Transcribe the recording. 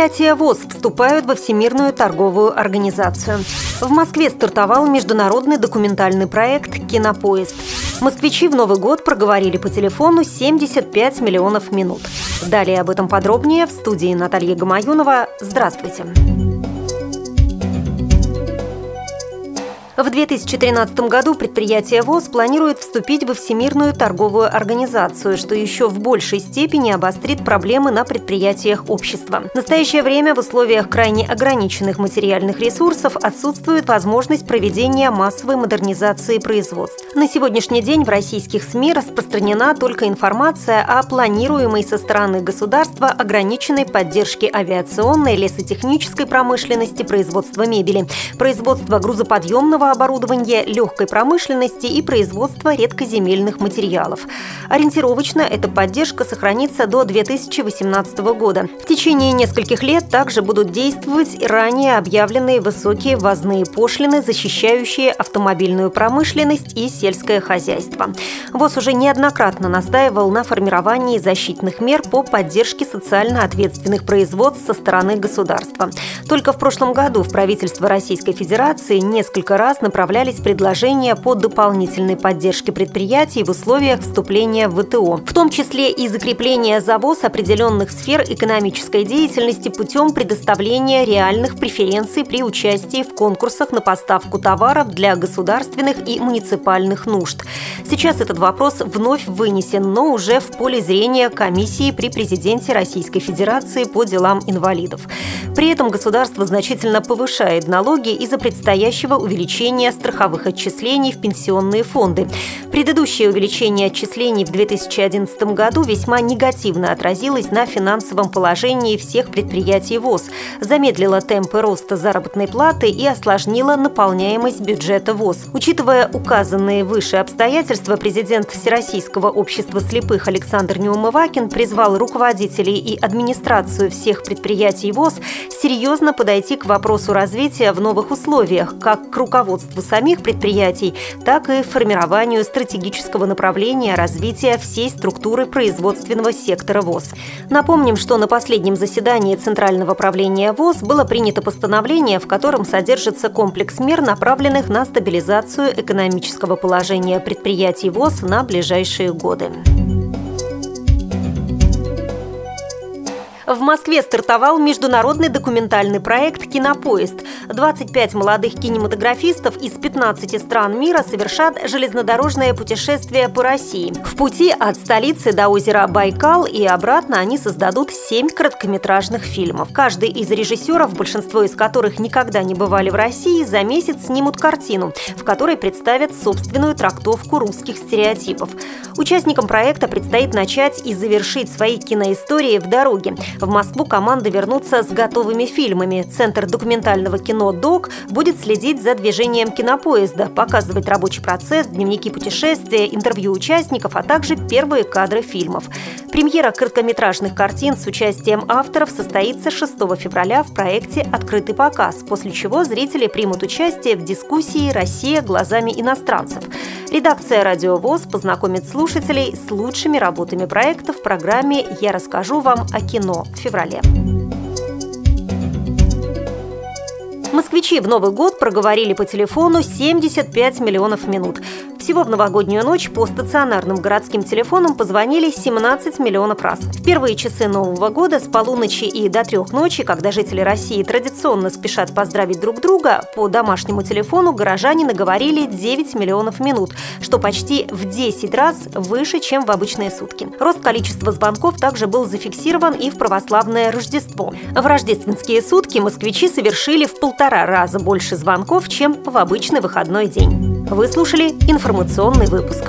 Предприятия ВОЗ вступают во Всемирную торговую организацию. В Москве стартовал международный документальный проект «Кинопоезд». Москвичи в Новый год проговорили по телефону 75 миллионов минут. Далее об этом подробнее в студии Наталья Гамаюнова. Здравствуйте. Здравствуйте. В 2013 году предприятие ВОЗ планирует вступить во Всемирную торговую организацию, что еще в большей степени обострит проблемы на предприятиях общества. В настоящее время в условиях крайне ограниченных материальных ресурсов отсутствует возможность проведения массовой модернизации производств. На сегодняшний день в российских СМИ распространена только информация о планируемой со стороны государства ограниченной поддержке авиационной, лесотехнической промышленности, производства мебели, производства грузоподъемного оборудования, легкой промышленности и производства редкоземельных материалов. Ориентировочно эта поддержка сохранится до 2018 года. В течение нескольких лет также будут действовать ранее объявленные высокие ввозные пошлины, защищающие автомобильную промышленность и сельское хозяйство. ВОЗ уже неоднократно настаивал на формировании защитных мер по поддержке социально ответственных производств со стороны государства. Только в прошлом году в правительство Российской Федерации несколько раз направлялись предложения по дополнительной поддержке предприятий в условиях вступления в ВТО, в том числе и закрепление завоз определенных сфер экономической деятельности путем предоставления реальных преференций при участии в конкурсах на поставку товаров для государственных и муниципальных нужд. Сейчас этот вопрос вновь вынесен, но уже в поле зрения комиссии при президенте Российской Федерации по делам инвалидов. При этом государство значительно повышает налоги из-за предстоящего увеличения страховых отчислений в пенсионные фонды. Предыдущее увеличение отчислений в 2011 году весьма негативно отразилось на финансовом положении всех предприятий ВОЗ, замедлило темпы роста заработной платы и осложнило наполняемость бюджета ВОЗ. Учитывая указанные выше обстоятельства, президент Всероссийского общества слепых Александр Неумывакин призвал руководителей и администрацию всех предприятий ВОЗ серьезно подойти к вопросу развития в новых условиях, как к руководству самих предприятий, так и формированию стратегического направления развития всей структуры производственного сектора ВОЗ. Напомним, что на последнем заседании Центрального правления ВОЗ было принято постановление, в котором содержится комплекс мер, направленных на стабилизацию экономического положения предприятий ВОЗ на ближайшие годы. В Москве стартовал международный документальный проект «Кинопоезд». 25 молодых кинематографистов из 15 стран мира совершат железнодорожное путешествие по России. В пути от столицы до озера Байкал и обратно они создадут 7 короткометражных фильмов. Каждый из режиссеров, большинство из которых никогда не бывали в России, за месяц снимут картину, в которой представят собственную трактовку русских стереотипов. Участникам проекта предстоит начать и завершить свои киноистории в дороге. В Москву команда вернутся с готовыми фильмами. Центр документального кино «ДОК» будет следить за движением кинопоезда, показывать рабочий процесс, дневники путешествия, интервью участников, а также первые кадры фильмов. Премьера короткометражных картин с участием авторов состоится 6 февраля в проекте «Открытый показ», после чего зрители примут участие в дискуссии «Россия глазами иностранцев». Редакция «Радио ВОЗ» познакомит слушателей с лучшими работами проекта в программе «Я расскажу вам о кино» в феврале. Москвичи в Новый год проговорили по телефону 75 миллионов минут. Всего в новогоднюю ночь по стационарным городским телефонам позвонили 17 миллионов раз. В первые часы Нового года с полуночи и до трех ночи, когда жители России традиционно спешат поздравить друг друга, по домашнему телефону горожане наговорили 9 миллионов минут, что почти в 10 раз выше, чем в обычные сутки. Рост количества звонков также был зафиксирован и в православное Рождество. В рождественские сутки москвичи совершили в полтора раза больше звонков, чем в обычный выходной день. Вы слушали информационный выпуск.